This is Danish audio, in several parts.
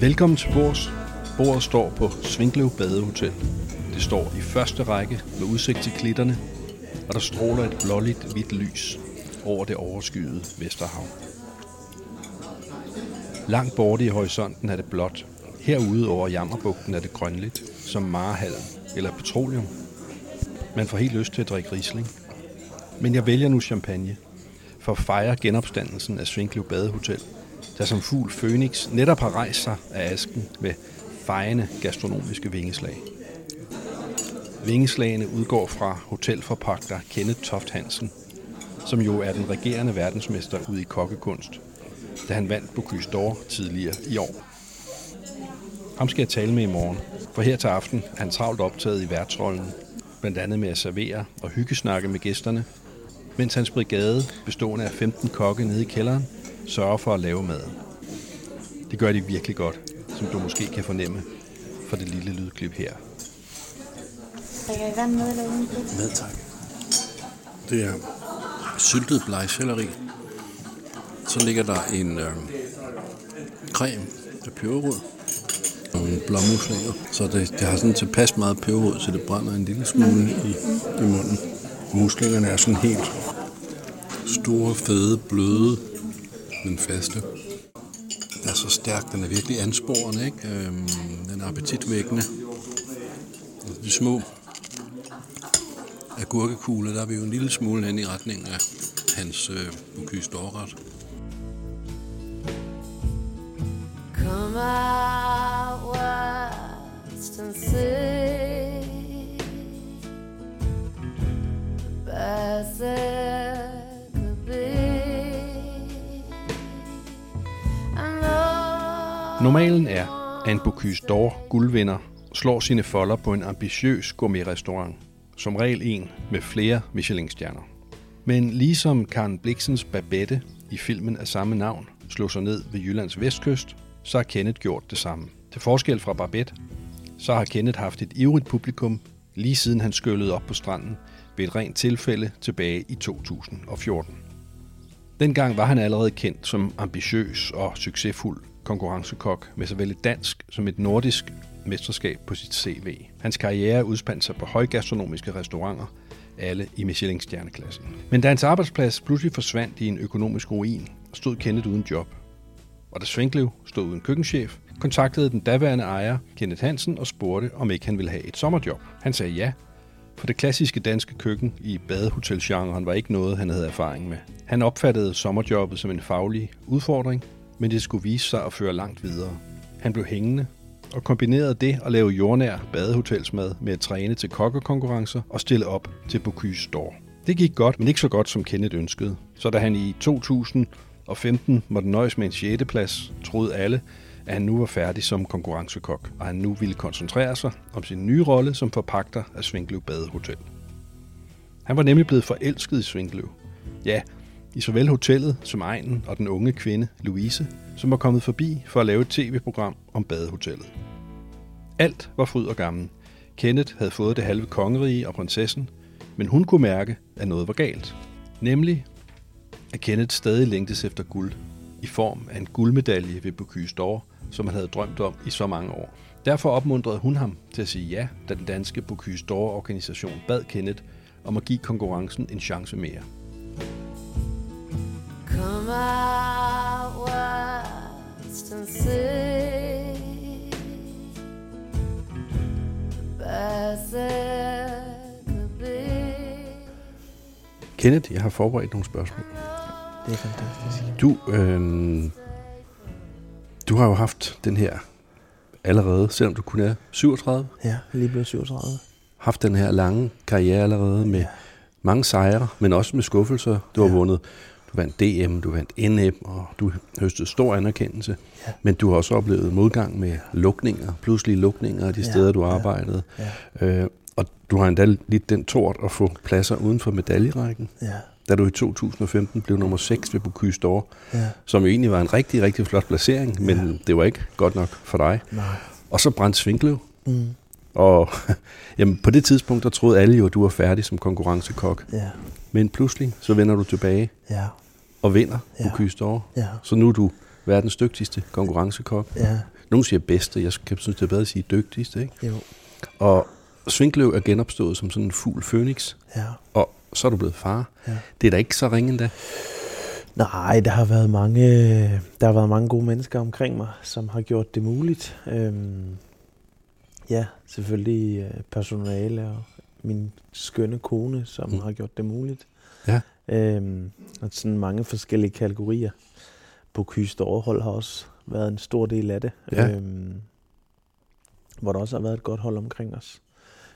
Velkommen til bords. Bordet står på Svinklev Badehotel. Det står i første række med udsigt til klitterne, og der stråler et blåligt hvidt lys over det overskyede Vesterhav. Langt borte i horisonten er det blåt. Herude over Jammerbugten er det grønligt, som marehalm eller petroleum. Man får helt lyst til at drikke Riesling. Men jeg vælger nu champagne for at fejre genopstandelsen af Svinklev Badehotel, der som fugl Phoenix netop har rejst sig af asken med fejende gastronomiske vingeslag. Vingeslagene udgår fra hotelforpagter Kenneth Toft Hansen, som jo er den regerende verdensmester ude i kokkekunst, da han vandt Bocuse d'Or tidligere i år. Ham skal jeg tale med i morgen, for her til aften er han travlt optaget i værtsrollen, blandt andet med at servere og hyggesnakke med gæsterne, mens hans brigade, bestående af 15 kokke nede i kælderen, sørger for at lave maden. Det gør de virkelig godt, som du måske kan fornemme fra det lille lydklip her. Drikker I vand med eller uden? Med, tak. Det er syltet blegselleri. Så ligger der en øh, creme af peberrod og nogle blåmuslinger. Så det, det har sådan tilpas meget peberrod, så det brænder en lille smule i, i munden. Muslingerne er sådan helt store, fede, bløde, den faste. Den er så stærk, den er virkelig ansporende, ikke? Øhm, den er appetitvækkende. De små agurkekugler, der er vi jo en lille smule hen i retning af hans øh, Bocuse d'Or-ret. Come on. Normalen er, at en Bocuse d'Or guldvinder slår sine folder på en ambitiøs gourmet-restaurant. Som regel en med flere Michelin-stjerner. Men ligesom Karen Bliksens Babette i filmen af samme navn slog sig ned ved Jyllands vestkyst, så har Kenneth gjort det samme. Til forskel fra Babette, så har Kenneth haft et ivrigt publikum, lige siden han skyllede op på stranden ved et rent tilfælde tilbage i 2014. Dengang var han allerede kendt som ambitiøs og succesfuld konkurrencekok med såvel et dansk som et nordisk mesterskab på sit CV. Hans karriere udspandt sig på højgastronomiske restauranter, alle i Michelin-stjerneklassen. Men da hans arbejdsplads pludselig forsvandt i en økonomisk ruin, stod Kenneth uden job. Og da Svinklev stod uden køkkenchef, kontaktede den daværende ejer, Kenneth Hansen, og spurgte, om ikke han ville have et sommerjob. Han sagde ja, for det klassiske danske køkken i badehotelgenren var ikke noget, han havde erfaring med. Han opfattede sommerjobbet som en faglig udfordring, men det skulle vise sig at føre langt videre. Han blev hængende og kombinerede det at lave jordnær badehotelsmad med at træne til kokkekonkurrencer og stille op til Bocuse d'Or. Det gik godt, men ikke så godt som Kenneth ønskede. Så da han i 2015 måtte nøjes med en 6. plads, troede alle, at han nu var færdig som konkurrencekok, og han nu ville koncentrere sig om sin nye rolle som forpagter af Svinkløv Badehotel. Han var nemlig blevet forelsket i Svinkløv. Ja, i såvel hotellet som egnen og den unge kvinde Louise, som var kommet forbi for at lave et tv-program om badehotellet. Alt var fryd og gammel. Kenneth havde fået det halve kongerige og prinsessen, men hun kunne mærke, at noget var galt. Nemlig, at Kenneth stadig længtes efter guld, i form af en guldmedalje ved Bocuse d'Or, som han havde drømt om i så mange år. Derfor opmuntrede hun ham til at sige ja, da den danske Bocuse d'Or-organisation bad Kenneth om at give konkurrencen en chance mere. Come out west and see the best there could be. Kenneth, jeg har forberedt nogle spørgsmål. Det er fantastisk. Du, øh, du har jo haft den her allerede, selvom du kun er 37, Ja, lige blevet 37. haft den her lange karriere allerede med mange sejre, men også med skuffelser. Du har Ja. vundet, du vandt DM, du vandt NM, og du høstede stor anerkendelse. Ja. Men du har også oplevet modgang med lukninger, pludselige lukninger af de Ja, steder, du ja, arbejdede. Ja, Øh, og du har endda lidt den tort at få pladser uden for medaljerækken. ja, Da du i 2015 blev nummer 6 ved Bocuse d'Or, ja. som jo egentlig var en rigtig, rigtig flot placering, men det var ikke godt nok for dig. Nej. Og så brændte Svinklev. Mm. Og jamen, på det tidspunkt, der troede alle jo, at du var færdig som konkurrencekok. Ja, Men pludselig, så vender du tilbage ja, og vinder Ja. Bocuse d'Or. ja, Så nu er du verdens dygtigste konkurrencekok. ja. Nogle siger bedste, jeg kan synes, det er bedre at sige dygtigste. Ikke? Jo. Og Svinkløv er genopstået som sådan en fugl fønix, Ja. og så er du blevet far. Ja. Det er da ikke så ringe endda. Nej, der har været mange, der har været mange gode mennesker omkring mig, som har gjort det muligt. Øhm, ja, selvfølgelig øh, personale og min skønne kone, som Mm. har gjort det muligt. Ja. Øhm, og sådan mange forskellige kategorier. Bocuse overhold har også været en stor del af det. Ja. Øhm, hvor der også har været et godt hold omkring os.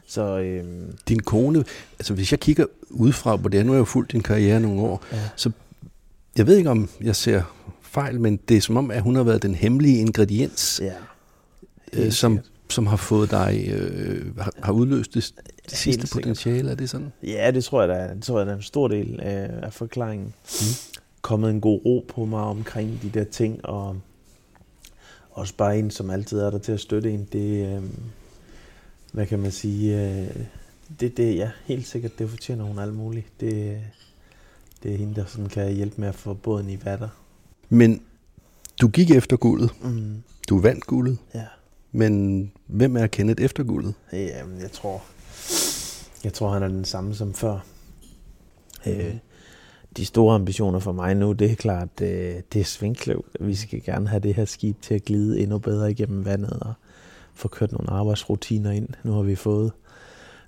Så øhm, Din kone, altså hvis jeg kigger udefra på det, nu har jeg jo fulgt din karriere nogle år, ja, jeg ved ikke om jeg ser fejl, men det er som om, at hun har været den hemmelige ingrediens, ja, øh, som, sikkert. som har fået dig, øh, har, har udløst det, det sidste potentiale, er det sådan? Ja, det tror jeg, der er, det tror jeg, der er en stor del af, af forklaringen. Mm. Kommet en god ro på mig omkring de der ting, og også bare en, som altid er der til at støtte en. Det, øh, hvad kan man sige, øh, det, det, ja, helt sikkert, det fortjener hun alt muligt. Det, det er hende, der sådan kan hjælpe med at få båden i vatter. Men du gik efter guldet, Mm, du vandt guldet, ja. men hvem er Kenneth efter guldet? Jamen, jeg tror, jeg tror, han er den samme som før. Øh, de store ambitioner for mig nu, det er klart, øh, det er Svinkløv. Vi skal gerne have det her skib til at glide endnu bedre igennem vandet og få kørt nogle arbejdsrutiner ind. Nu har vi fået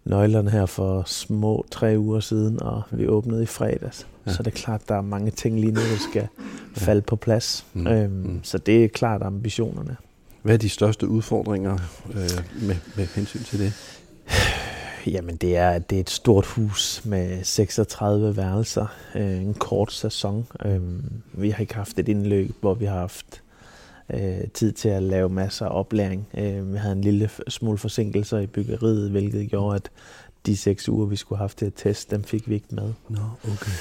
nøglerne her for små tre uger siden, og vi åbnede i fredags. Ja. Så det er klart, der er mange ting lige nu, der skal falde på plads. Mm, Mm. Øhm, mm. mm. Så det er klart ambitionerne. Hvad er de største udfordringer øh, med, med hensyn til det? Jamen, det er, det er et stort hus med 36 værelser, øh, en kort sæson. Øh, vi har ikke haft et indløb, hvor vi har haft øh, tid til at lave masser af oplæring. Øh, vi havde en lille smule forsinkelser i byggeriet, hvilket gjorde, at de seks uger, vi skulle have haft til at teste, dem fik vi ikke med. Nå, okay.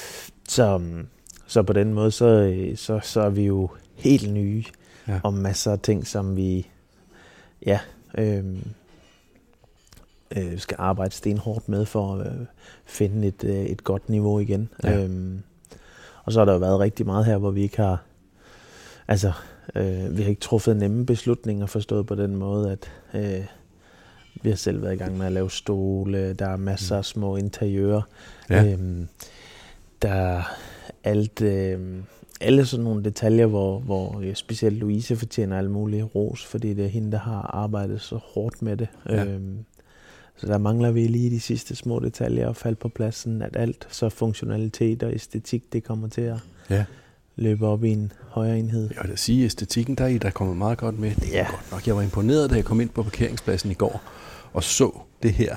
Så, mm, så på den måde, så, øh, så, så er vi jo helt nye Ja. om masser af ting, som vi ja, øh, øh, skal arbejde stenhårdt med for at øh, finde et, øh, et godt niveau igen. Ja. Øhm, og så har der jo været rigtig meget her, hvor vi ikke har, altså, øh, vi har ikke truffet nemme beslutninger, forstået på den måde, at øh, vi har selv været i gang med at lave stole, der er masser af små interiører. Ja. Øhm, der er alt, øh, alle sådan nogle detaljer, hvor, hvor specielt Louise fortjener alle mulige ros, fordi det er hende, der har arbejdet så hårdt med det. Ja. Øhm, så der mangler vi lige de sidste små detaljer at falde på pladsen, at alt, så funktionalitet og æstetik, det kommer til at Ja. løbe op i en højere enhed. Jeg vil da sige, at æstetikken der er I, der er kommet meget godt med. Det er Ja. godt nok. Jeg var imponeret, da jeg kom ind på parkeringspladsen i går og så det her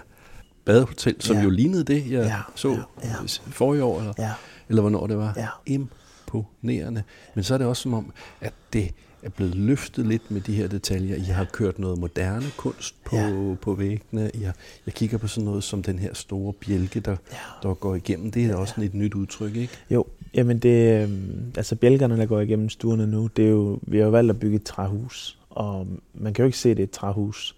badehotel, som ja. Ja. jo lignede det, jeg Ja, så ja, ja. forrige år, eller, Ja, eller hvornår det var. Ja. Imponerende. Men så er det også som om, at det er blevet løftet lidt med de her detaljer. I har kørt noget moderne kunst på, ja. På væggene. Har, jeg kigger på sådan noget som den her store bjælke, der, ja. der går igennem. Det er ja. også sådan et nyt udtryk, ikke? Jo, jamen det, øh, altså bjælkerne, der går igennem stuerne nu, det er jo, vi har jo valgt at bygge et træhus, og man kan jo ikke se, det er et træhus.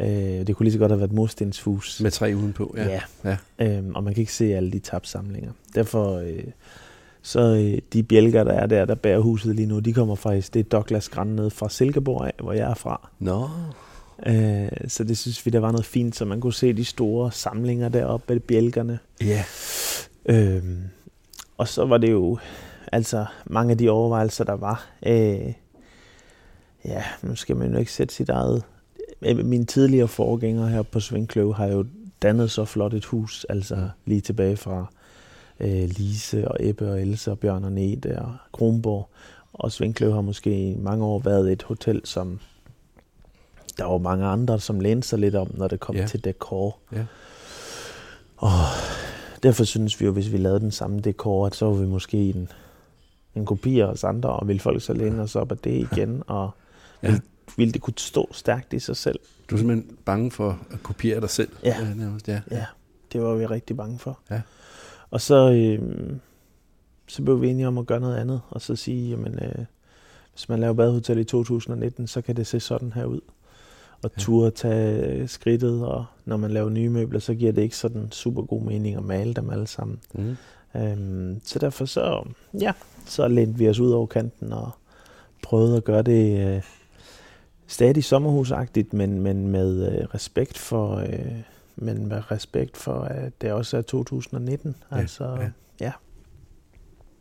Øh, det kunne lige så godt have været et murstenshus. Med træ udenpå. Ja. ja. ja. Øhm, og man kan ikke se alle de tabsamlinger. Derfor, øh, så øh, de bjælker, der er der, der bærer huset lige nu, de kommer faktisk, det er Douglas Grand ned fra Silkeborg af, hvor jeg er fra. Nå, Øh, så det synes vi, der var noget fint, så man kunne se de store samlinger deroppe af bjælkerne. ja. Øhm, og så var det jo altså mange af de overvejelser, der var. Øh, ja, nu skal man jo ikke sætte sit eget. Øh, Mine tidligere forgængere her på Svingkløv har jo dannet så flot et hus, altså lige tilbage fra øh, Lise og Ebbe og Else og Bjørn og Nete og Kronborg. Og Svingkløv har måske i mange år været et hotel, som der var mange andre, som lænede sig lidt om, når det kom Ja. ja. til dekor. Ja. Og derfor synes vi jo, hvis vi lavede den samme dekor, at så var vi måske en, en kopi af os andre, og ville folk så læne os op af det igen, og Ja. ja. ville, ville det kunne stå stærkt i sig selv. Du er simpelthen bange for at kopiere dig selv? Ja. Øh, nærmest, ja. Ja, det var vi rigtig bange for. Ja. Og så, øh, så blev vi enige om at gøre noget andet, og så sige, jamen, øh, hvis man laver badehotel i 2019, så kan det se sådan her ud. Og Ja. turde tage skridtet, og når man laver nye møbler, så giver det ikke sådan super god mening at male dem alle sammen. Mm. Øhm, så derfor så, ja, så lænte vi os ud over kanten og prøvede at gøre det, øh, stadig sommerhusagtigt, men, men med øh, respekt for... Øh, men med respekt for, at det også er 2019. Ja, altså, ja. ja.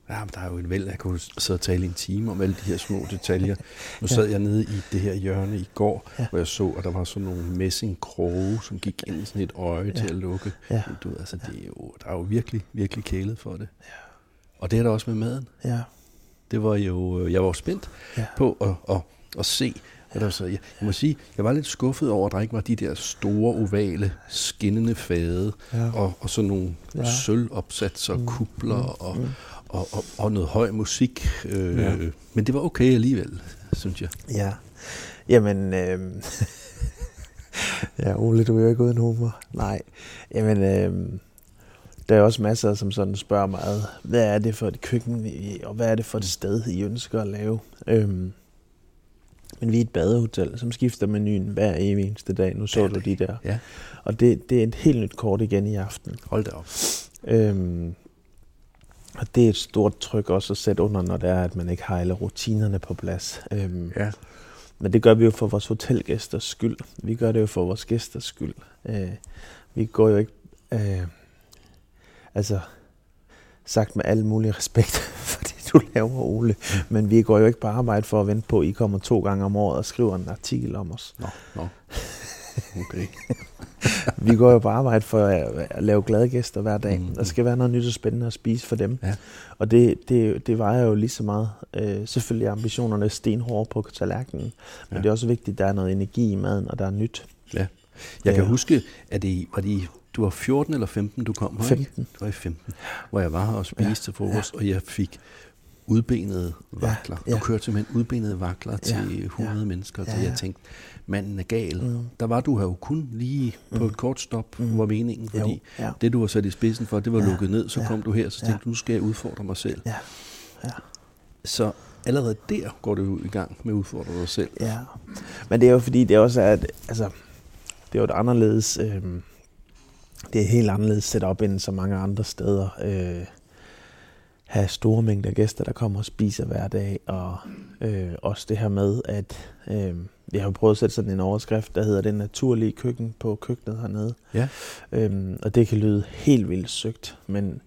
Ja, men der er jo en væld, jeg kunne sidde og tale en time om alle de her små detaljer. Nu sad jeg nede i det her hjørne i går, Ja. ja. hvor jeg så, at der var sådan nogle messingkroge, som gik ind i sådan et øje ja. til at lukke. Ja. Du ved, altså, det er jo, der er jo virkelig, virkelig kælet for det. Ja. Og det er der også med maden. ja. Det var jo, jeg var jo spændt Ja. ja. på at, at, at se, hvad der var så. Jeg, jeg må sige, jeg var lidt skuffet over, at der ikke var de der store, ovale, skinnende fade, Ja. og, og sådan nogle Ja. sølvopsatser, Mm, kubler mm, og, mm. og, og, og noget høj musik. Øh, Ja. Men det var okay alligevel, synes jeg. Ja, jamen... Øh, ja, Ole, du er jo ikke uden humor. Nej, jamen... Øh, der er også masser, som sådan spørger mig, hvad er det for et køkken, og hvad er det for et sted, I ønsker at lave? Øhm, men vi er et badehotel, som skifter menuen hver evig eneste dag. Nu så Hver du dag. de der. Ja. Og det, det er et helt nyt kort igen i aften. Hold da op. Øhm, og det er et stort tryk også at sætte under, når det er, at man ikke har alle rutinerne på plads. Øhm, Ja. men det gør vi jo for vores hotelgæsters skyld. Vi gør det jo for vores gæsters skyld. Øh, vi går jo ikke... Øh, altså, sagt med al mulig respekt for du laver, Ole. Men vi går jo ikke på arbejde for at vente på, at I kommer to gange om året og skriver en artikel om os. Nå, nå. Okay. Vi går jo på arbejde for at, lave glade gæster hver dag. Mhm. Der skal være noget nyt og spændende at spise for dem. Ja. Og det, det, det vejer jo lige så meget. Øh, selvfølgelig er ambitionerne stenhårde på tallerkenen. Men Ja. det er også vigtigt, at der er noget energi i maden, og der er nyt. Ja. Jeg kan Ja. huske, at det var de, du var 14 eller 15, du kom her, 15. Ikke? Du var i 15, hvor jeg var her og spiste Ja. til frokost, og jeg fik udbenede vakler. Ja. Du kørte simpelthen udbenede vakler til Ja. 100 Ja. mennesker, så Ja, ja. jeg tænkte, manden er gal. Mm. Der var du her jo kun lige på Mm. et kort stop, Mm. var meningen, Jo, fordi ja. det, du var sat i spidsen for, det var Ja. lukket ned, så Ja. kom du her, så Ja. tænkte du, nu skal jeg udfordre mig selv. Ja. Ja. Så allerede der går du jo i gang med at udfordre dig selv. Ja, men det er jo fordi, det også er, at, altså, det er jo et anderledes, øh, det er helt anderledes setup end så mange andre steder. Øh, have store mængder gæster, der kommer og spiser hver dag, og øh, også det her med, at øh, jeg har prøvet at sætte sådan en overskrift, der hedder det naturlige køkken på køkkenet hernede. Ja. Øhm, og det kan lyde helt vildt søgt, men,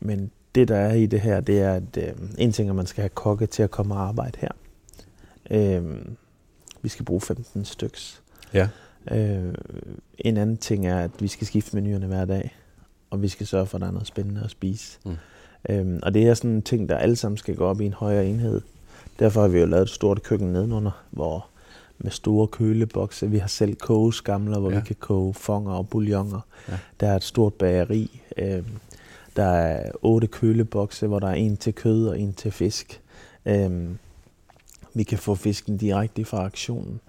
men det der er i det her, det er, at øh, en ting er, at man skal have kokke til at komme og arbejde her. Øhm, vi skal bruge 15 styks. Ja. Øh, en anden ting er, at vi skal skifte menuerne hver dag, og vi skal sørge for, at der er noget spændende at spise. Mm. Øhm, og det er sådan en ting, der alle sammen skal gå op i en højere enhed. Derfor har vi jo lavet et stort køkken nedenunder, hvor med store kølebokse. Vi har selv kogeskamler, hvor ja. Vi kan koge fonger og bouilloner. Ja. Der er et stort bageri. Øhm, der er otte kølebokse, hvor der er en til kød og en til fisk. Øhm, vi kan få fisken direkte fra aktionen.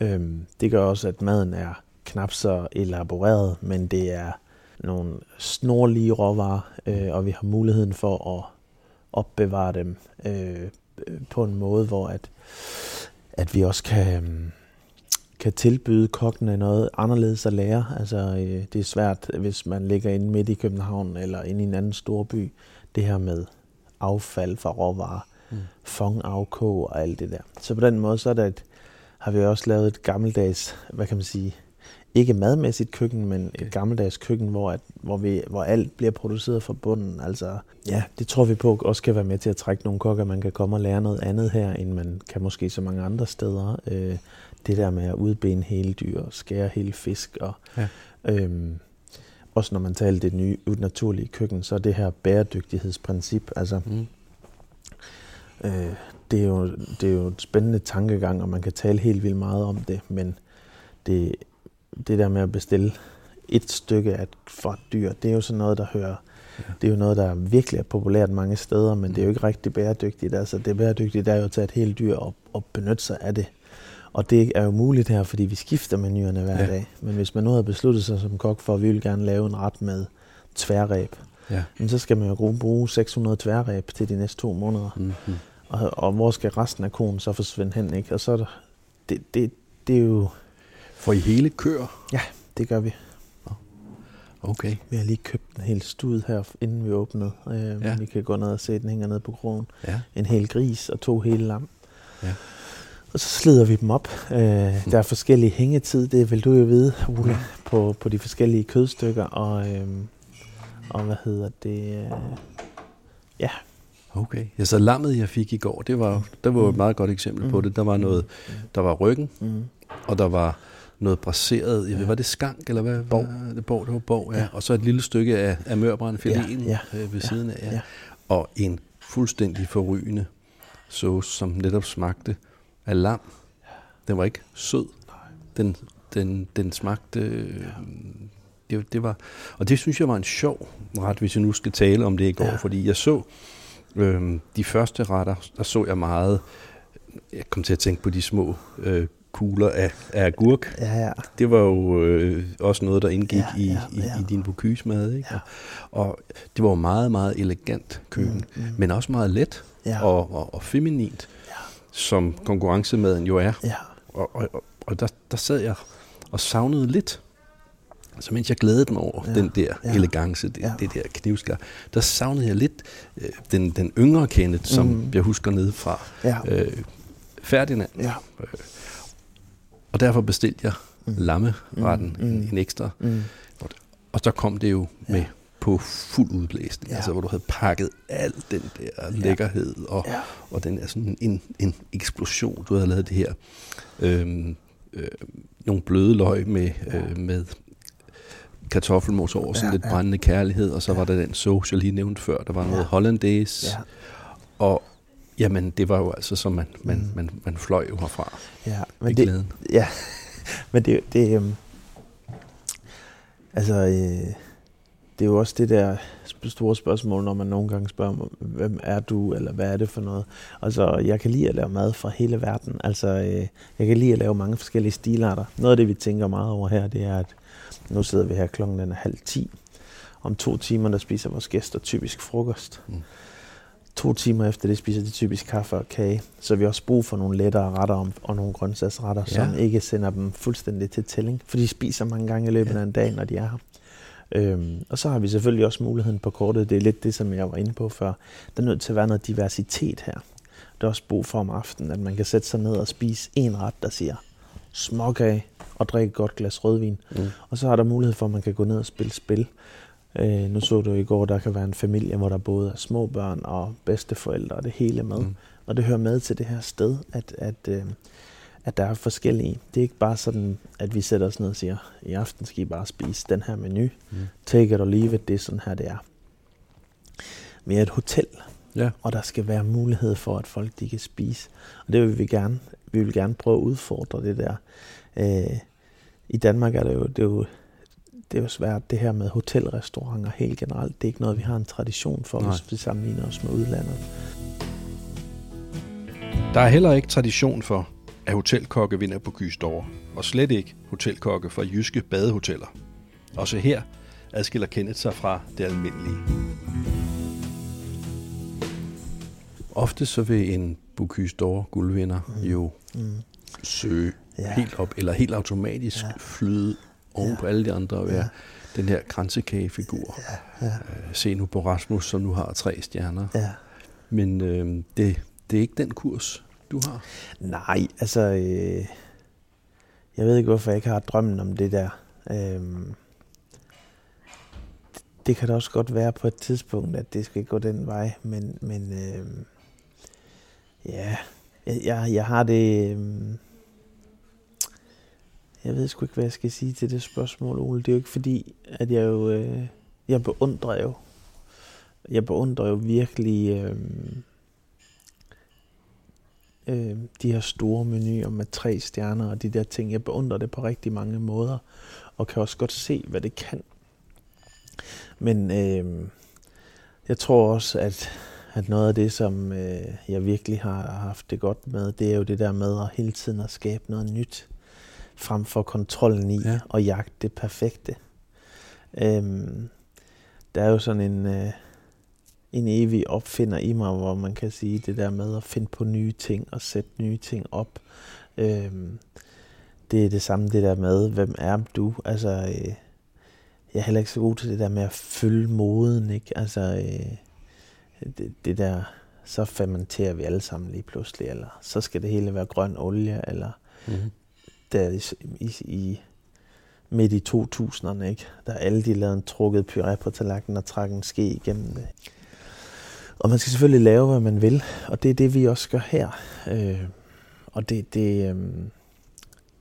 Øhm, det gør også, at maden er knap så elaboreret, men det er nogle snorlige råvarer, øh, og vi har muligheden for at opbevare dem øh, øh, på en måde, hvor at, at vi også kan, øhm, kan tilbyde kokkene noget anderledes at lære. Altså, øh, det er svært, hvis man ligger inde midt i København eller inde i en anden stor by, det her med affald fra råvarer, Mm. fong, afkog og alt det der. Så på den måde, så er der et, har vi også lavet et gammeldags, hvad kan man sige, ikke madmæssigt køkken, men et gammeldags køkken, hvor, at, hvor, vi, hvor alt bliver produceret fra bunden. Altså, ja, det tror vi på også kan være med til at trække nogle kokker, man kan komme og lære noget andet her, end man kan måske så mange andre steder. Øh, det der med at udbene hele dyr og skære hele fisk. Og, Ja. øhm, også når man taler det nye naturlige køkken, så er det her bæredygtighedsprincip, altså Mm. Øh, det, er jo, det er jo et spændende tankegang, og man kan tale helt vildt meget om det, men det, det der med at bestille et stykke af et, dyr, det er jo sådan noget, der hører, det er jo noget, der virkelig er populært mange steder, men det er jo ikke rigtig bæredygtigt. Altså det bæredygtige, er jo at tage et helt dyr og, og benytte sig af det. Og det er jo muligt her, fordi vi skifter menuerne hver ja. dag. Men hvis man nu havde besluttet sig som kok for, at vi vil gerne lave en ret med tværræb, Ja. men så skal man jo bruge 600 tværræb til de næste to måneder. Mm-hmm. Og, og hvor skal resten af konen så forsvinde hen, ikke? Og så er der, det, det, det er jo, For i hele kør? det gør vi. Okay. Vi har lige købt en hel stud her, inden vi åbnede. Øh, Ja. ja. Vi kan gå ned og se, den hænger ned på krogen. Ja. En hel gris og to hele lam. Ja. Og så slider vi dem op. Øh, der er forskellige hængetid, det vil du jo vide, Ole, på, på de forskellige kødstykker. Og, øh, og hvad hedder det? Øh, ja, Okay. Ja, så lammet, jeg fik i går, det var, det var jo et meget godt eksempel på det. Der var noget, der var ryggen, mm, og der var noget braseret, jeg ved, var det skank, eller hvad? Bov. Hvad- Det bog, det var bog, ja. Ja. Og så et lille stykke af, af mørbrændfileten Ja, ja, øh, ved ja, siden af, ja. ja. Og en fuldstændig forrygende sauce, som netop smagte af lam. Den var ikke sød. Den, den, den smagte... Øh, det, det var, og det synes jeg var en sjov ret, hvis jeg nu skal tale om det i går, ja. Ja. fordi jeg så øh, de første retter, der så jeg meget, jeg kom til at tænke på de små øh, kugler af, af agurk. ja, ja. Det var jo øh, også noget, der indgik Ja, i, ja, i, ja. i din bocuse-mad. Ikke? Ja. Og det var jo meget, meget elegant køkken, Mm, mm. men også meget let Ja. og, og, og feminint, Ja. som konkurrencemaden jo er. Ja, Og, og, og, og der, der sad jeg og savnede lidt. Så mens jeg glædede mig over ja. Ja, den der ja. ja, elegance, det, ja. ja. det der knivskar, der savnede jeg lidt øh, den, den yngre Kenneth, som Mm. jeg husker nede fra ja, øh, Ferdinand. ja. Og derfor bestilte jeg Mm. lammeretten Mm, en, en ekstra. Mm. Og så kom det jo Ja. med på fuld udblæsning, ja. Ja. altså hvor du havde pakket al den der lækkerhed og, Ja. og den er sådan en, en eksplosion. Du havde lavet det her øhm, øh, nogle bløde løg med, øh, med kartoffelmos over, sådan Ja, lidt ja. brændende kærlighed, og så Ja. var der den sauce, jeg lige nævnte før, der var Ja. noget hollandaise, Ja, og jamen, det var jo altså, som man, man, Mm. man, man fløj jo herfra ja. Men det, glæden. ja, men det, det øhm, altså, øh, det er jo også det der store spørgsmål, når man nogle gange spørger, hvem er du, eller hvad er det for noget? Altså, jeg kan lide at lave mad fra hele verden. Altså, øh, jeg kan lide at lave mange forskellige stilarter. Noget af det, vi tænker meget over her, det er, at nu sidder vi her klokken den er halv ti. Om to timer, der spiser vores gæster typisk frokost. Mm. To timer efter det spiser de typisk kaffe og kage. Så vi har også brug for nogle lettere retter om- og nogle grøntsagsretter, Ja. som ikke sender dem fuldstændig til tælling. For de spiser mange gange i løbet Ja. af en dag, når de er her. Øhm, og så har vi selvfølgelig også muligheden på kortet. Det er lidt det, som jeg var inde på før. Der er nødt til at være noget diversitet her. Der er også brug for om aftenen, at man kan sætte sig ned og spise en ret, der siger småkage og drikke et godt glas rødvin. Mm. Og så er der mulighed for, at man kan gå ned og spille spil. Øh, nu så du i går, der kan være en familie, hvor der både er små børn og bedsteforældre, og det hele med. Mm. Og det hører med til det her sted, at, at, øh, at der er forskellige. Det er ikke bare sådan, at vi sætter os ned og siger, i aften skal I bare spise den her menu. Mm. Take it or leave it, det er sådan her, det er. Vi er et hotel, Ja. og der skal være mulighed for, at folk de kan spise. Og det vil vi gerne. Vi vil gerne prøve at udfordre det der. Øh, I Danmark er det jo, det er jo, det er jo svært, det her med hotelrestauranter helt generelt. Det er ikke noget, vi har en tradition for, Nej. hvis vi sammenligner os med udlandet. Der er heller ikke tradition for, at hotelkokke vinder på Gysdor, og slet ikke hotelkokke fra jyske badehoteller. Også her adskiller Kenneth sig fra det almindelige. Ofte så vil en Bocuse d'Or guldvinder Mm. jo Mm. søge Ja. helt op, eller helt automatisk Ja. flyde oven Ja. på alle de andre og være Ja. den her kransekagefigur. Ja. Øh, Se nu på Rasmus, som nu har tre stjerner. Ja. Men øh, det, det er ikke den kurs, du har. Nej, altså... Øh, jeg ved ikke, hvorfor jeg ikke har drømmen om det der. Øhm, det, kan da også godt være på et tidspunkt, at det skal gå den vej, men, men øhm, ja, jeg, jeg, har det... Øhm, jeg ved sgu ikke, hvad jeg skal sige til det spørgsmål, Ole. Det er jo ikke fordi, at jeg jo... Øh, jeg beundrer jo... Jeg beundrer jo virkelig... Øh, øh, de her store menuer med tre stjerner og de der ting. Jeg beundrer det på rigtig mange måder, og kan også godt se, hvad det kan. Men øh, jeg tror også, at, at noget af det, som øh, jeg virkelig har haft det godt med, det er jo det der med at hele tiden at skabe noget nyt, frem for kontrollen i Ja. og jagte det perfekte. Øh, der er jo sådan en... Øh, en evig opfinder i mig, hvor man kan sige det der med at finde på nye ting og sætte nye ting op. Øhm, det er det samme det der med, hvem er du? Altså, øh, jeg er heller ikke så god til det der med at følge moden, ikke? Altså, øh, det, det der så fermenterer vi alle sammen lige pludselig, eller så skal det hele være grøn olie, eller Mm-hmm der i, i, i midt i 2000'erne, ikke? Der alle de lavede en trukket puré på tallerkenen og trak en ske igennem det. Og man skal selvfølgelig lave, hvad man vil, og det er det, vi også gør her. Øh, og det, det, øh,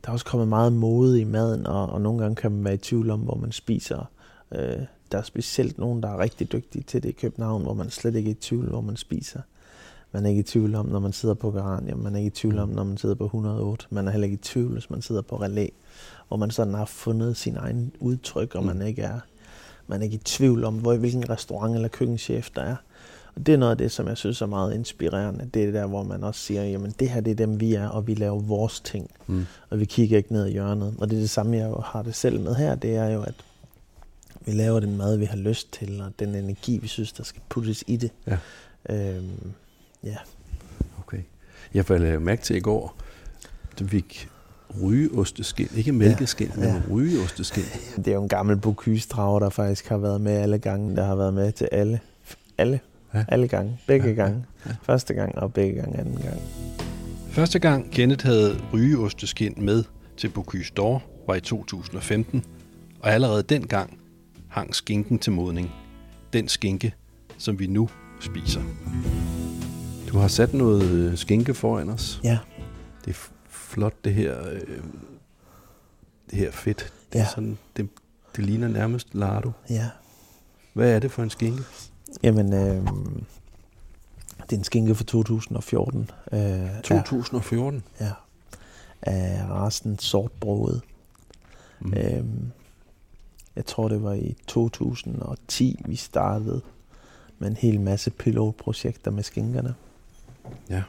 der er også kommet meget mode i maden, og, og nogle gange kan man være i tvivl om, hvor man spiser. Øh, der er specielt nogen, der er rigtig dygtige til det i København, hvor man slet ikke er i tvivl, hvor man spiser. Man er ikke i tvivl om, når man sidder på Garanium. Man er ikke i tvivl om, når man sidder på 108. Man er heller ikke i tvivl, hvis man sidder på Relais, hvor man sådan har fundet sin egen udtryk, og man ikke er, man er ikke i tvivl om, hvor, hvilken restaurant eller køkkenchef der er. Og det er noget af det, som jeg synes er meget inspirerende. Det er der, hvor man også siger, jamen det her det er dem, vi er, og vi laver vores ting. Mm. Og vi kigger ikke ned i hjørnet. Og det er det samme, jeg har det selv med her. Det er jo, at vi laver den mad, vi har lyst til, og den energi, vi synes, der skal puttes i det. Ja. Øhm, ja. Okay. Jeg faldt mærke til i går, vi fik rygeosteskin. Ikke mælkeskin, ja. men Ja. rygeosteskin. Det er jo en gammel Bocuse-drager, der faktisk har været med alle gange. Der har været med til alle. Alle. Ja. Alle gange. Begge Ja, gange. Ja, Første gang og begge gange anden gang. Første gang Kenneth havde rygeosteskin med til Bocuse d'Or var i 2015, og allerede dengang hang skinken til modning. Den skinke, som vi nu spiser. Du har sat noget øh, skinke foran os. Ja. Det er flot, det her, øh, det her fedt. Det, Ja. sådan, det, det ligner nærmest lardo. Ja. Hvad er det for en skinke? Jamen, øh, det er en skinke fra 2014. Øh, 2014. Ja. ja. Af rasen sortbrødet. Mm. Øhm, jeg tror, det var i 2010, vi startede med en hel masse pilotprojekter med skinkerne. Ja.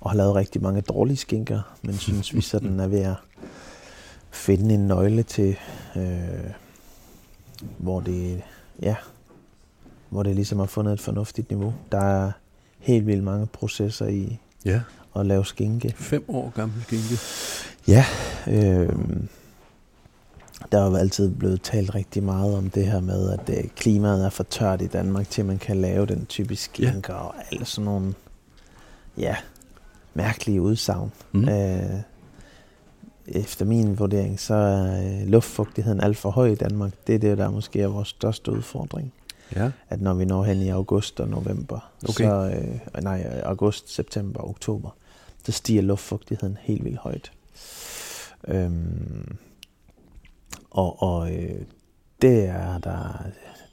Og har lavet rigtig mange dårlige skinker, men synes vi sådan er ved at finde en nøgle til, øh, hvor det, ja, hvor det ligesom har fundet et fornuftigt niveau. Der er helt vildt mange processer i Ja, at lave skinke. fem år gammel skinke. Ja, øh, der er jo altid blevet talt rigtig meget om det her med, at øh, klimaet er for tørt i Danmark til, man kan lave den type skinker og alle sådan nogle ja, mærkelige udsagn. Mm. Øh, efter min vurdering, så er øh, luftfugtigheden alt for høj i Danmark. Det er det, der måske er vores største udfordring. Ja, At når vi når hen i august og november, Okay. så, øh, nej, august, september og oktober, så stiger luftfugtigheden helt vildt højt. Øhm, og og øh, det er der,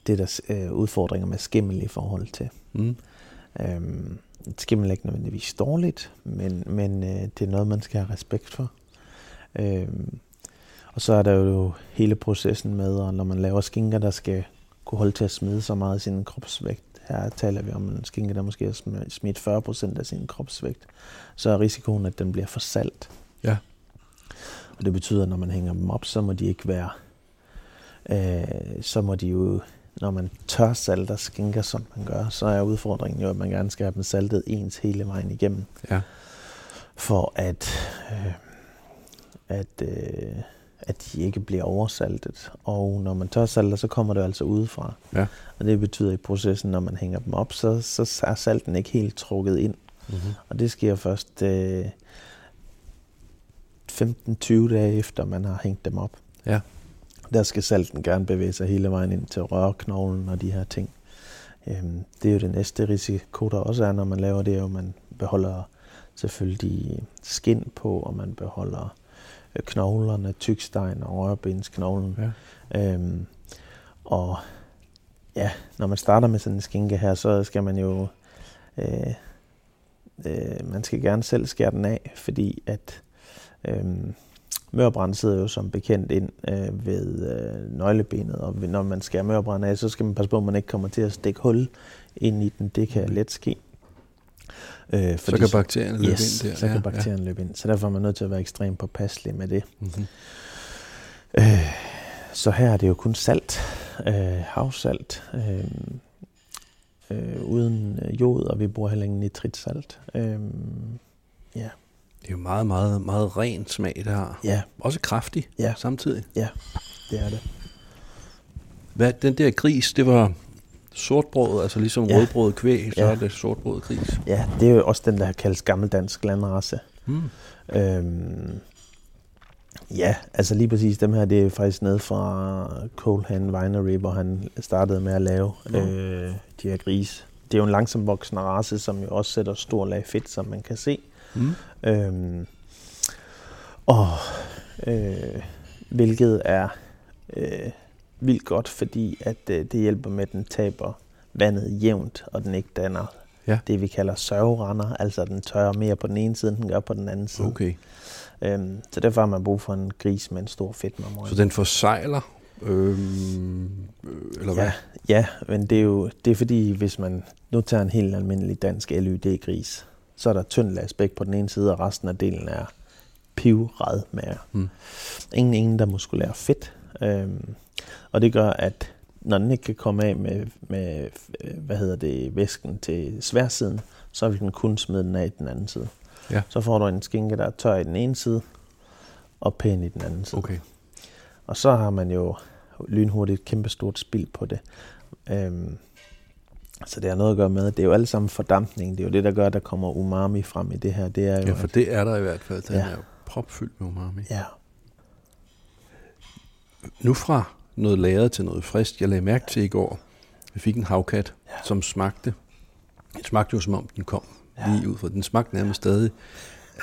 det er der øh, udfordringer med skimmel i forhold til. mm. Øhm, skimmel er ikke nødvendigvis dårligt, men, men øh, det er noget, man skal have respekt for. Øhm, og så er der jo hele processen med, og når man laver skinker, der skal kunne holde til at smide så meget af sin kropsvægt. Her taler vi om en skinke, der måske har sm- smidt 40% af sin kropsvægt. Så er risikoen, at den bliver for salt. Ja. Og det betyder, at når man hænger dem op, så må de ikke være... Øh, så må de jo når man tør salter skinker, som man gør, så er udfordringen jo, at man gerne skal have dem saltet ens hele vejen igennem, ja. for at, øh, at, øh, at de ikke bliver oversaltet. Og når man tør salter, så kommer det altså udefra. Ja. Og det betyder i processen, når man hænger dem op, så, så er salten ikke helt trukket ind. Mm-hmm. Og det sker først øh, 15-20 dage efter, man har hængt dem op. Ja. Der skal salten gerne bevæge sig hele vejen ind til rørknoglen og de her ting. Øhm, det er jo det næste risiko, der også er, når man laver det, jo, at man beholder selvfølgelig skin på, og man beholder øh, knoglerne, tykstein og rørbensknoglen. Ja. Øhm, og ja, når man starter med sådan en skinke her, så skal man jo... Øh, øh, man skal gerne selv skære den af, fordi at øh, mørbrand sidder jo som bekendt ind øh, ved øh, nøglebenet, og når man skærer mørbrand af, så skal man passe på, at man ikke kommer til at stikke hul ind i den. Det kan let ske. Øh, Så kan bakterierne løbe yes, ind der. så kan bakterierne løbe ind. Så derfor er man nødt til at være ekstremt påpasselig med det. Mm-hmm. Øh, så her er det jo kun salt, øh, havsalt, øh, øh, uden jod, og vi bruger heller ingen nitritsalt. Øh, ja, Det er jo meget, meget, meget ren smag, det har. ja, Også kraftig Ja. samtidig. det er det. Hvad, den der gris, det var, sortbrød, altså ligesom Ja. ja. rødbrød kvæg, så Ja. ja. er det sortbrød gris. Ja, det er jo også den, der kaldes gammeldansk landrace. Mm. Øhm, ja, altså lige præcis dem her, det er faktisk ned fra Colehan Winery, hvor han startede med at lave Nå. øh, de her grise. Det er jo en langsomt voksende race, som jo også sætter stor lag fedt, som man kan se. Mm. Øhm, og øh, hvilket er øh, vildt godt, fordi at øh, det hjælper med, at den taber vandet jævnt, og den ikke danner Ja. det, vi kalder sørgerender, altså den tørrer mere på den ene side, end den gør på den anden side. Okay. Øhm, så derfor har man brug for en gris med en stor fedtmarmor. Så den forsejler, øhm, øh, eller hvad? Ja, ja, men det er jo det er fordi, hvis man nu tager en helt almindelig dansk LYD-gris, så er der tynd lag spæk på den ene side, og resten af delen er pivred med Mm. ingen, ingen der muskulær fedt. Øhm, og det gør, at når den ikke kan komme af med, med øh, hvad hedder det, væsken til sværsiden, så vil den kun smide den af i den anden side. Ja. Så får du en skinke, der er tør i den ene side, og pæn i den anden side. Okay. Og så har man jo lynhurtigt et kæmpe stort spild på det. Øhm, så det har noget at gøre med, det er jo alle sammen fordampning. Det er jo det, der gør, at der kommer umami frem i det her. Det er jo, Ja, for det er der i hvert fald. Den Ja. er jo propfyldt med umami. ja, Nu fra noget lagret til noget frisk. Jeg lagde mærke til i går, vi fik en havkat, Ja. ja. som smagte. Den smagte jo som om den kom Ja. ja. lige ud fra. Den smagte nærmest stadig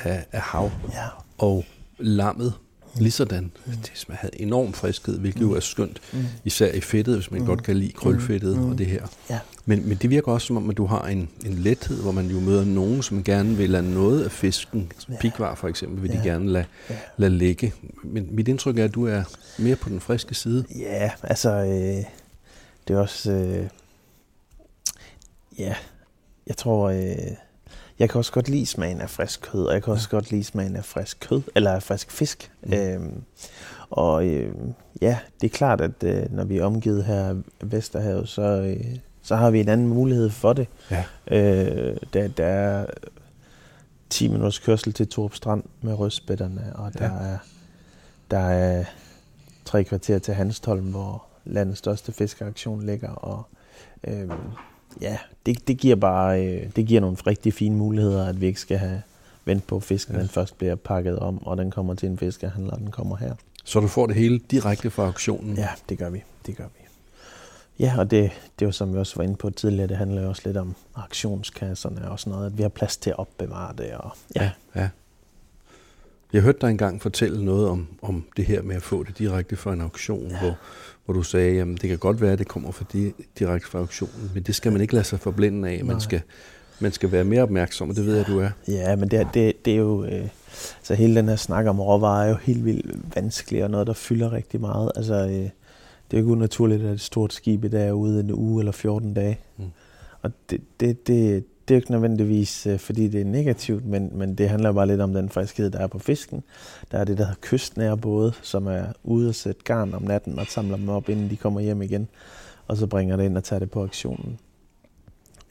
af, af hav. ja, Og lammet, lige sådan. Det havde enorm friskhed, hvilket jo er skønt. Mm. Især i fedtet, hvis man godt kan lide krølfedtet Mm. og det her. ja, Men, men det virker også som om, at du har en, en lethed, hvor man jo møder nogen, som gerne vil lade noget af fisken, Ja. pikvar for eksempel, vil Ja. de gerne lade, Ja. lade ligge. Men mit indtryk er, at du er mere på den friske side. ja, altså, øh, det er også, øh, ja, jeg tror, øh, jeg kan også godt lide smagen af frisk kød, og jeg kan også godt lide smagen af frisk kød, eller af frisk fisk. Mm. Øhm, og øh, ja, det er klart, at øh, når vi er omgivet her af Vesterhavet, så, øh, så har vi en anden mulighed for det. Ja. Øh, der, der er 10 minutters kørsel til Torp Strand med rødspætterne, og der, Ja. er, der er tre kvarter til Hanstholm, hvor landets største fiskeaktion ligger, og øh, ja, det, det giver bare øh, det giver nogle rigtig fine muligheder, at vi ikke skal have vent på, at fisken Ja. den først bliver pakket om, og den kommer til en fiskehandler, den kommer her. Så du får det hele direkte fra auktionen. Ja, det gør vi. Det gør vi. Ja, og det, det er jo som vi også var inde på tidligere, det handler jo også lidt om aktionskasserne og sådan noget, at vi har plads til at opbevare det. Og, ja, ja. Jeg hørte dig engang fortælle noget om, om det her med at få det direkte fra en auktion, ja. hvor, hvor du sagde, jamen det kan godt være, at det kommer fra di- direkte fra auktionen, men det skal man ikke lade sig forblinde af. Nej. Man skal, man skal være mere opmærksom, og det ved jeg, du er. ja men det, det, det er jo... Øh, så hele den her snak om råvarer er jo helt vildt vanskelig, og noget, der fylder rigtig meget. Altså, øh, det er jo ikke unaturligt, at et stort skib i dag er ude en uge eller 14 dage. Mm. Og det, det, det, det er jo ikke nødvendigvis, øh, fordi det er negativt, men, men det handler bare lidt om den friskhed, der er på fisken. Der er det, der hedder kystnære både, som er ude og sætte garn om natten og samler dem op, inden de kommer hjem igen. Og så bringer det ind og tager det på aktionen.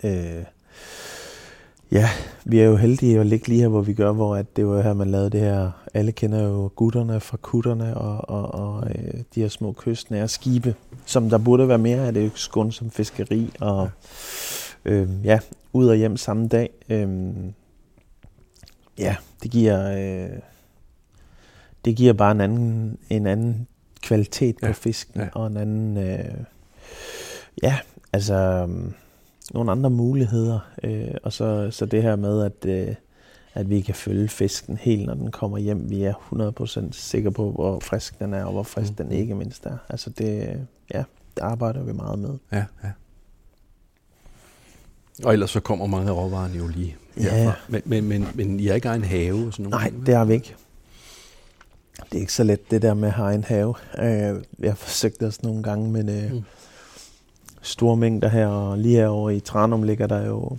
Øh, ja, vi er jo heldige at ligge lige her, hvor vi gør, hvor at det var her, man lavede det her. Alle kender jo gutterne fra kutterne og, og, og øh, de her små kystnære skibe, som der burde være mere af. Det er jo skånsom fiskeri og øh, ja, ud og hjem samme dag. Øh, ja, det giver, øh, det giver bare en anden, en anden kvalitet på Ja, fisken ja. og en anden, øh, ja, altså øh, nogle andre muligheder. Øh, og så, så det her med, at, øh, at vi kan følge fisken helt, når den kommer hjem. Vi er 100% sikre på, hvor frisk den er, og hvor frisk den Mhm. ikke mindst er. Altså det, ja, det arbejder vi meget med. Ja, ja. Og ellers så kommer mange af råvarerne jo lige Ja. herfra. Men, men, men, men I har ikke egen have og sådan noget? Nej, det har vi ikke. Det er ikke så let, det der med at have en have. Øh, jeg har forsøgt også nogle gange, men øh, mm. store mængder her, og lige herovre i Tranum ligger der jo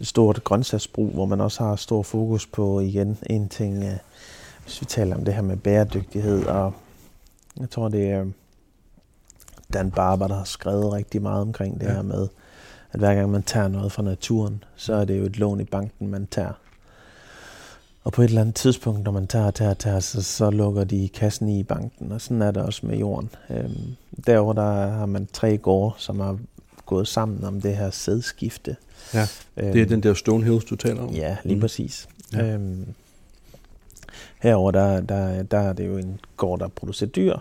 et stort grøntsagsbrug, hvor man også har stor fokus på igen en ting, øh, hvis vi taler om det her med bæredygtighed, og jeg tror, det er Dan Barber, der har skrevet rigtig meget omkring det Ja. her med, at hver gang man tager noget fra naturen, så er det jo et lån i banken, man tager. Og på et eller andet tidspunkt, når man tager, tager, tager, så, så lukker de kassen i banken, og sådan er det også med jorden. Øhm, derovre der har man tre gårde, som har gået sammen om det her sædskifte. Ja, det er den der Stonehills, du taler om. Ja, lige Mm. præcis. Ja. Øhm, herover der, der, der er det jo en gård, der producerer dyr,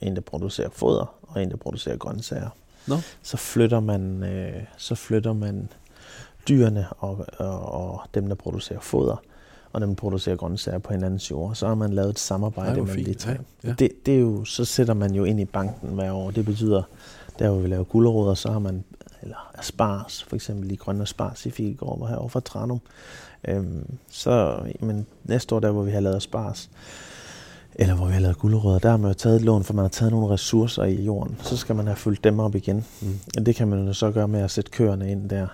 en, der producerer foder, og en, der producerer grøntsager. Nå. Så flytter man, øh, så flytter man dyrene og, og, og dem, der producerer foder, og dem, der producerer grøntsager på hinandens jord. Så har man lavet et samarbejde Ej, mellem de tre. Ja. Det, det er jo, så sætter man jo ind i banken hver år. Det betyder, der hvor vi laver gulerødder, så har man, eller aspars, for eksempel de grønne aspars i Filgård, hvor herovre fra Tranum. Øhm, så men næste år, der hvor vi har lavet aspars, eller hvor vi har lavet gulerødder, der har man jo taget et lån, for man har taget nogle ressourcer i jorden. Så skal man have fyldt dem op igen. Mm. Og det kan man jo så gøre med at sætte køerne ind der.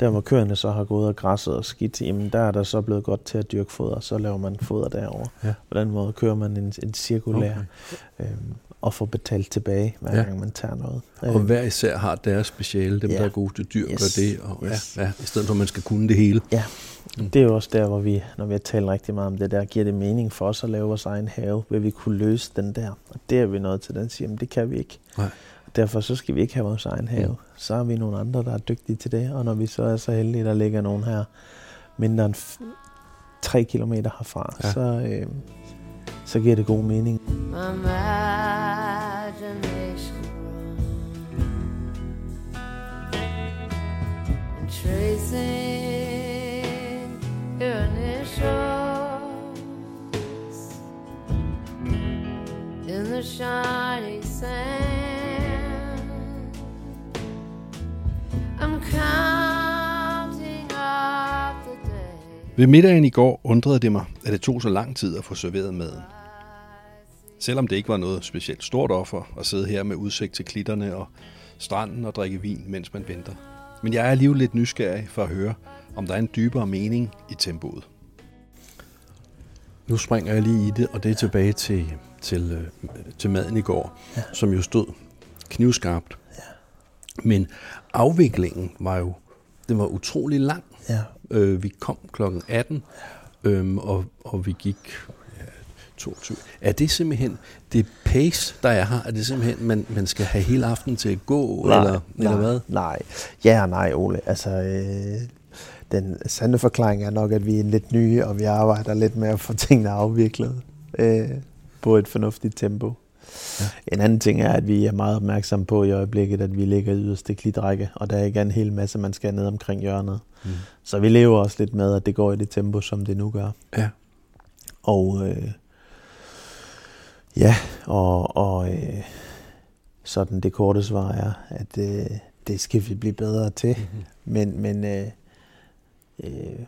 Der hvor køerne så har gået og græsset og skidt, jamen der er der så blevet godt til at dyrke foder, så laver man foder derover. Ja. På den måde kører man en, en cirkulær Okay. øhm, og får betalt tilbage, hver Ja. ja. gang man tager noget. Og Øhm, hver især har deres speciale, dem Ja. der er gode til dyr, Yes. gør det, og Yes. ja, ja, i stedet for at man skal kunne det hele. Mm. Det er jo også der, hvor vi, når vi har talt rigtig meget om det der, giver det mening for os at lave vores egen have, vil vi kunne løse den der. Og det er vi nået til, den siger, men det kan vi ikke. Nej. Derfor så skal vi ikke have vores egen have. Mm. Så har vi nogle andre, der er dygtige til det, og når vi så er så heldige, der ligger nogen her mindre end f- 3 kilometer herfra, Ja. ja. så, øh, så giver det god mening. My tracing your initials in the shiny sand. I'm counting up the days. Ved middagen i går undrede det mig, at det tog så lang tid at få serveret maden. Selvom det ikke var noget specielt stort offer at sidde her med udsigt til klitterne og stranden og drikke vin, mens man venter. Men jeg er alligevel lidt nysgerrig for at høre, om der er en dybere mening i tempoet. Nu springer jeg lige i det, og det er tilbage til, til, øh, til maden i går, ja. Som jo stod knivskarpt. Ja. Men afviklingen var jo den var utrolig lang. Ja. Øh, vi kom klokken 18, øhm, og, og vi gik 22. Er det simpelthen det pace, der er her? Er det simpelthen, man, man skal have hele aftenen til at gå, Nej, eller, nej, eller hvad? Nej. Ja og nej, Ole. Altså, øh, den sande forklaring er nok, at vi er lidt nye, og vi arbejder lidt med at få tingene afviklet øh, på et fornuftigt tempo. Ja. En anden ting er, at vi er meget opmærksomme på i øjeblikket, at vi ligger i yderste klitrække, og der er ikke en hel masse, man skal ned omkring hjørnet. Mm. Så vi lever også lidt med, at det går i det tempo, som det nu gør. Ja. Og øh, ja, og, og øh, sådan det korte svar er, at øh, det skal vi blive bedre til. Mm-hmm. Men, men øh, øh,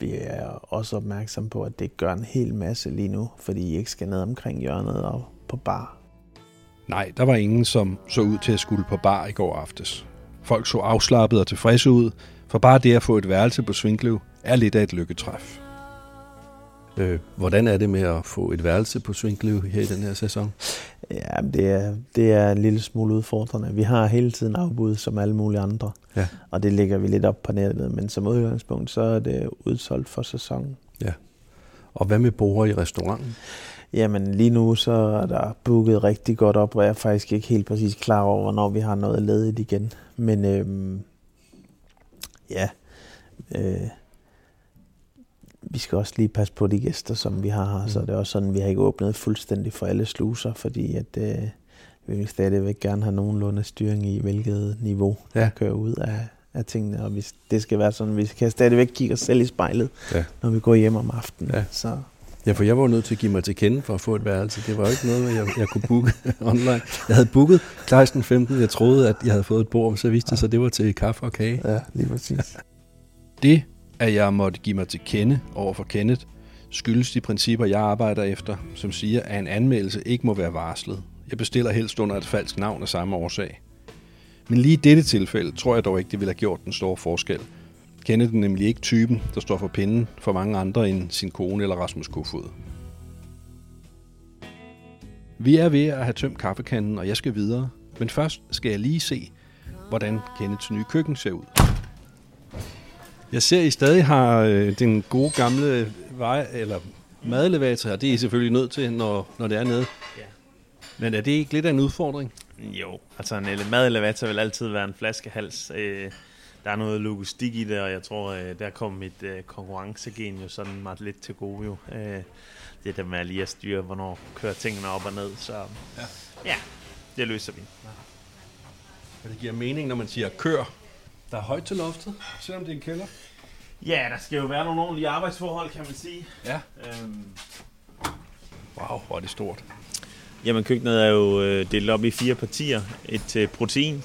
vi er også opmærksom på, at det gør en hel masse lige nu, fordi I ikke skal ned omkring hjørnet og på bar. Nej, der var ingen, som så ud til at skulle på bar i går aftes. Folk så afslappet og tilfredse ud, for bare det at få et værelse på Svinklev er lidt af et lykketræf. Øh, hvordan er det med at få et værelse på Svinklev her i den her sæson? Ja, det er, det er en lille smule udfordrende. Vi har hele tiden afbud som alle mulige andre, Ja. og det ligger vi lidt op på nettet, men som udgangspunkt, så er det udsolgt for sæsonen. Og hvad med borger i restauranten? Jamen lige nu så er der booket rigtig godt op, og jeg er faktisk ikke helt præcis klar over, hvornår vi har noget ledigt igen. Men øhm, ja, øh, vi skal også lige passe på de gæster, som vi har her. Så Mm. det er også sådan, vi har ikke åbnet fuldstændig for alle sluser, fordi at, øh, vi vil stadigvæk gerne have nogenlunde styring i, hvilket niveau Ja. ja. der kører ud af, af tingene. Og vi, det skal være sådan, vi kan stadigvæk kigge os selv i spejlet, Ja. når vi går hjem om aftenen. Ja. Så Ja, for jeg var jo nødt til at give mig til kende for at få et værelse. Det var jo ikke noget, jeg, jeg kunne booke online. Jeg havde booket 16.15. Jeg troede, at jeg havde fået et bord, så viste det sig, at det var til kaffe og kage. ja, lige præcis. Det, at jeg måtte give mig til kende over for Kenneth, skyldes de principper, jeg arbejder efter, som siger, at en anmeldelse ikke må være varslet. Jeg bestiller helst under et falsk navn af samme årsag. Men lige i dette tilfælde tror jeg dog ikke, det ville have gjort den store forskel. Kenneth er nemlig ikke typen, der står for pinden for mange andre end sin kone eller Rasmus Kofod. Vi er ved at have tømt kaffekanden, og jeg skal videre. Men først skal jeg lige se, hvordan Kenneths nye køkken ser ud. Jeg ser, at I stadig har øh, den gode gamle vej, eller madelevator her. Det er I selvfølgelig nødt til, når, når det er nede. Ja. Men er det ikke lidt af en udfordring? Jo, altså en ele- madelevator vil altid være en flaskehals. Øh, der er noget logistik i det, og jeg tror, øh, der kom mit øh, konkurrencegen jo sådan meget lidt til gode jo. Øh, det der med lige at styre, hvornår kører tingene op og ned. Så ja, ja det løser vi. Og det giver mening, når man siger kør. Der er højt til loftet, selvom det er en kælder. Ja, der skal jo være nogle ordentlige arbejdsforhold, kan man sige. Ja. Øhm, Wow, hvor er det stort. Jamen, køkkenet er jo øh, delt op i fire partier. Et til protein,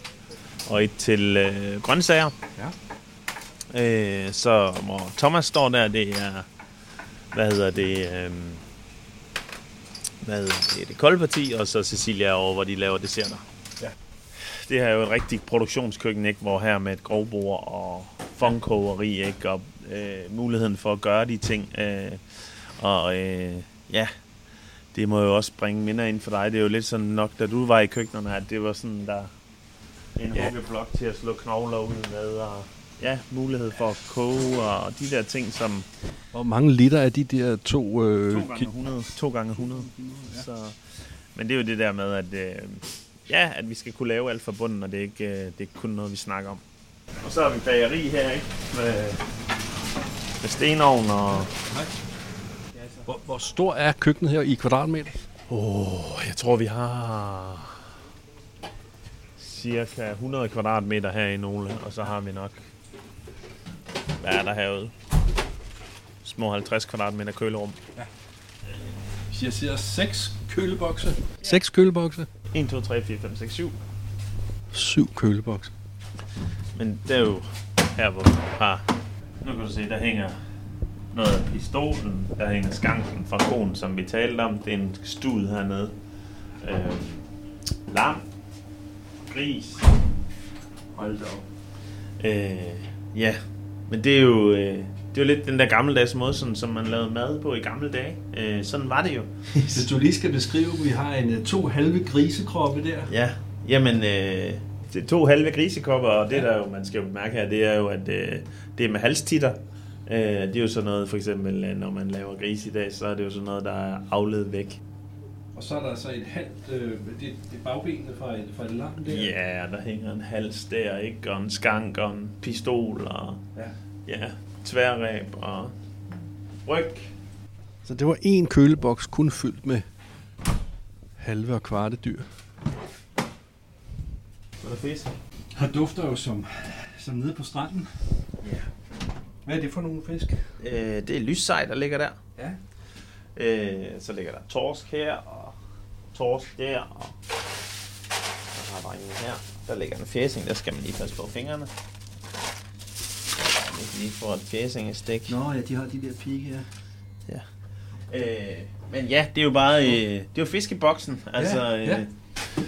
og et til øh, grøntsager. Ja. Øh, så hvor Thomas står der, det er, hvad hedder det, øh, hvad hedder det, det kolde parti, og så Cecilia er over, hvor de laver desserter. Det her er jo et rigtigt produktionskøkken, ikke? hvor her med et grovbord og funkogeri, ikke? og øh, muligheden for at gøre de ting. Øh, og øh, ja, det må jo også bringe minder ind for dig. Det er jo lidt sådan nok, da du var i køkkenerne, at det var sådan der en Ja. huggeblok til at slå knogler ud med, og ja, mulighed for at koge, og de der ting, som Hvor mange liter er de der to... Øh, 2 gange 100. 2 gange 100. Ja. Så, men det er jo det der med, at, øh, ja, at vi skal kunne lave alt fra bunden, og det er ikke, øh, det er ikke kun noget, vi snakker om. Og så har vi bageri her, ikke? Med, med stenovn og... hvor, hvor stor er køkkenet her i kvadratmeter? Åh, oh, jeg tror, vi har cirka 100 kvadratmeter her i nogle, og så har vi nok, hvad er der herude? Små 50 kvadratmeter kølerum. Jeg siger seks kølebokse. Seks kølebokse? 1, 2, 3, 4, 5, 6, 7. Syv kølebokse. Men det er jo her, hvor vi har... Nu kan du se, der hænger noget af pistolen, der hænger skanken fra konen, som vi talte om. Det er en stud hernede. Øh, lam, gris. Hold da op. Øh, ja, men det er jo... Øh, det er jo lidt den der gammeldags måde, sådan, som man lavede mad på i gamle dage. Øh, sådan var det jo. Hvis du lige skal beskrive, vi har en øh, to halve grisekroppe der. Ja, jamen, øh, det er to halve grisekopper, og det der jo, man skal jo bemærke her, det er jo, at øh, det er med halstitter. Øh, det er jo sådan noget, for eksempel, øh, når man laver gris i dag, så er det jo sådan noget, der er afledt væk. Og så er der så et halvt, øh, det, det bagbenet fra et, fra et lam der. Ja, der hænger en hals der, ikke? Og en skank og en pistol og ja. ja, tværræb og ryg. Så det var en køleboks kun fyldt med halve og kvarte dyr. Så er der fisk. Har dufter jo som, som nede på stranden. Ja. Hvad er det for nogle fisk? Øh, det er lyssej, der ligger der. Ja. Øh, så ligger der torsk her, og torsk der, og så har drengen her. Der ligger en fæsing, der skal man lige passe på fingrene. Lige får et fæsingestik. Nå ja, de har de der pigge her. Ja. Øh, men ja, det er jo bare øh, det er jo fiskeboksen. Altså, Ja, ja. øh,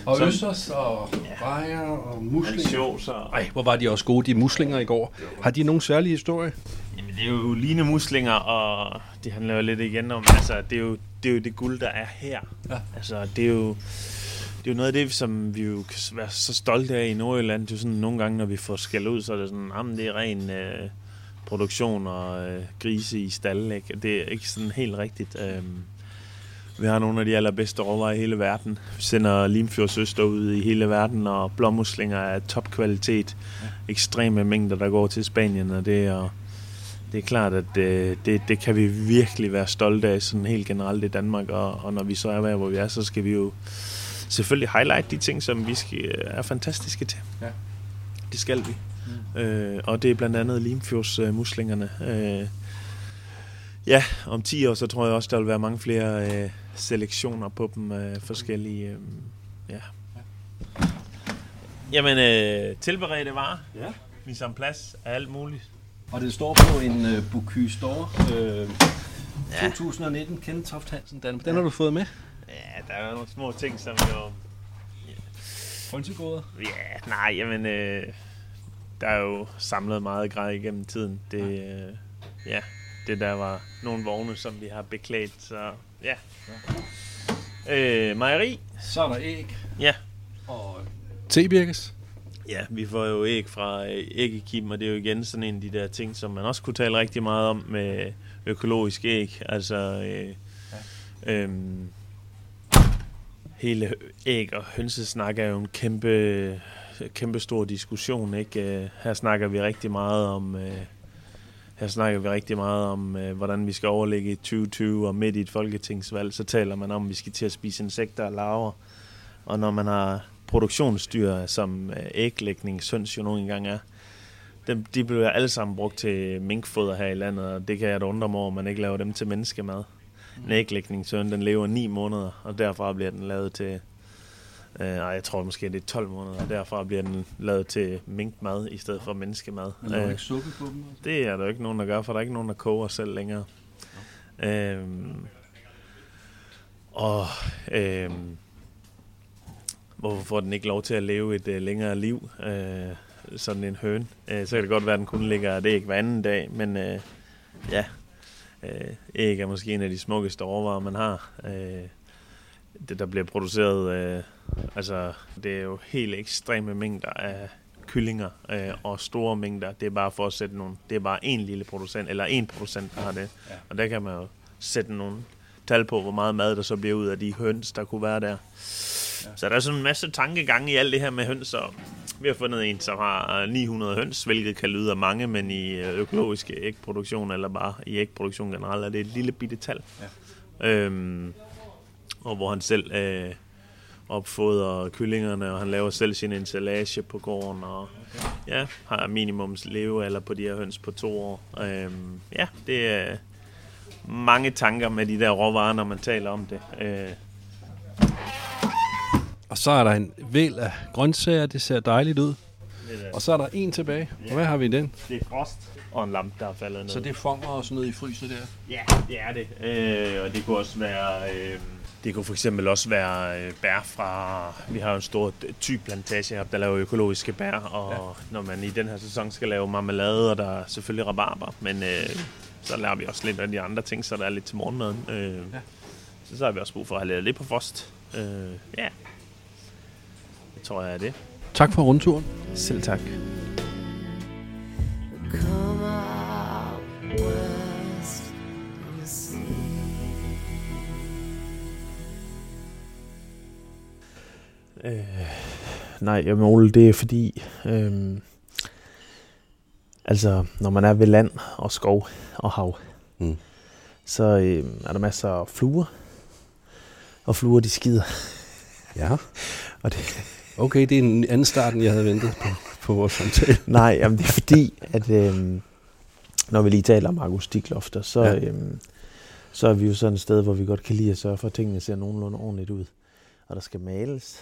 Og Som- østers og Ja. bajer og muslinger. ansjoser. Ej, hvor var de også gode, de muslinger i går. Har de nogen særlige historie? Jamen, det er jo linemuslinger, og det handler jo lidt igen om, altså, det er jo det, er jo det guld, der er her. Ja. Altså, det er jo, det er jo noget af det, som vi jo kan være så stolte af i Nordjylland. Det er jo sådan, nogle gange, når vi får skæld ud, så er det sådan, jamen, det er ren øh, produktion og øh, grise i stallen, ikke? Det er ikke sådan helt rigtigt. Øh, vi har nogle af de allerbedste råvarer i hele verden. Vi sender Limfjordsøster ud i hele verden, og blåmuslinger er topkvalitet. Ja. Ekstreme mængder, der går til Spanien, og det er, det er klart, at øh, det, det kan vi virkelig være stolte af, sådan helt generelt i Danmark. Og, og når vi så er hvor vi er, så skal vi jo selvfølgelig highlight de ting, som vi skal, er fantastiske til. Ja. Det skal vi. Mm. Øh, og det er blandt andet Limfjordsmuslingerne. Øh, muslingerne. øh, ja, om 10 år, så tror jeg også, der vil være mange flere øh, selektioner på dem. Øh, forskellige, øh, ja. Jamen, øh, tilberedte varer. Ja. Vi en plads af alt muligt. Og det står på en uh, Bocuse d'Or øh, Ja. 2019, Kenneth Toft Hansen. Den, den har du fået med. Ja, der er nogle små ting, som jo... Frønsegårder. Ja, nej, jamen... Øh, der er jo samlet meget grej igennem tiden. Det, øh, ja, det der var nogle vogne, som vi har beklædt, så ja. Øh, mejeri. Så er der æg. Ja. Og tebirkes. Ja, vi får jo æg fra øh, æggekim, og det er jo igen sådan en af de der ting, som man også kunne tale rigtig meget om med økologisk æg. Altså, øh, ja. øhm, hele æg- og hønsesnak er jo en kæmpe, kæmpe stor diskussion. Ikke? Øh, her snakker vi rigtig meget om, øh, her snakker vi rigtig meget om, øh, hvordan vi skal overlægge 2020, og midt i et folketingsvalg, så taler man om, at vi skal til at spise insekter og larver. Og når man har produktionsdyr, som øh, æglægning, søns jo nogle gange er, dem, de bliver alle sammen brugt til minkfoder her i landet, og det kan jeg da undre mig over, at man ikke laver dem til menneskemad. En æglægningssøn, den lever 9 måneder, og derfra bliver den lavet til, øh, ej, jeg tror måske, det er 12 måneder, og derfra bliver den lavet til minkmad i stedet for menneskemad. Men der er Øh, ikke suppe på dem? det er der jo ikke nogen, der gør, for der er ikke nogen, der koger selv længere. Øhm, og øhm, hvorfor får den ikke lov til at leve et øh, længere liv, øh, sådan en høn? Øh, så kan det godt være, at den kun ligger et æg hver anden dag, men øh, ja, øh, æg er måske en af de smukkeste råvarer, man har. Øh, det, der bliver produceret, øh, altså det er jo helt ekstreme mængder af kyllinger øh, og store mængder. Det er bare for at sætte nogle, det er bare en lille producent, eller en producent, der har det. Ja. Og der kan man jo sætte nogle tal på, hvor meget mad der så bliver ud af de høns, der kunne være der. Ja. Så der er sådan en masse tankegang i alt det her med høns, og vi har fundet en, som har 900 høns, hvilket kan lyde af mange, men i øh, økologisk ægproduktion, eller bare i ægproduktion generelt, er det et lille bitte tal. Ja. Øhm, og hvor han selv øh, opfodrer kyllingerne, og han laver selv sin installage på gården, og okay. ja, har minimums levealder på de her høns på to år. Øhm, ja, det er mange tanker med de der råvarer, når man taler om det. Øh, Og så er der en væld af grøntsager, det ser dejligt ud. Og så er der en tilbage. Og hvad har vi i den? det er frost og en lampe, der er faldet ned. Så det fanger og sådan noget i fryset der? Ja, det er det. Øh, og det kunne også være... Øh, det kunne for eksempel også være øh, bær fra... Vi har jo en stor typlantage her, der laver økologiske bær, og ja. når man i den her sæson skal lave marmelade, og der er selvfølgelig rabarber, men øh, så laver vi også lidt af de andre ting, så der er lidt til morgenmaden. Øh, ja. så, så har vi også brug for at have lavet lidt på frost. Øh, ja, det tror jeg er det. Tak for rundturen. Selv tak. Come Øh, nej, jamen Ole, det er fordi, øh, altså når man er ved land og skov og hav, Mm. så øh, er der masser af fluer, og fluer de skider. Ja. Og det, Okay, det er en anden start, end jeg havde ventet på, på vores samtale. nej, jamen det er fordi, at øh, når vi lige taler om akustiklofter, så, Ja. øh, så er vi jo sådan et sted, hvor vi godt kan lide at sørge for, at tingene ser nogenlunde ordentligt ud. Og der skal males,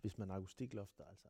hvis man har akustiklofter, altså.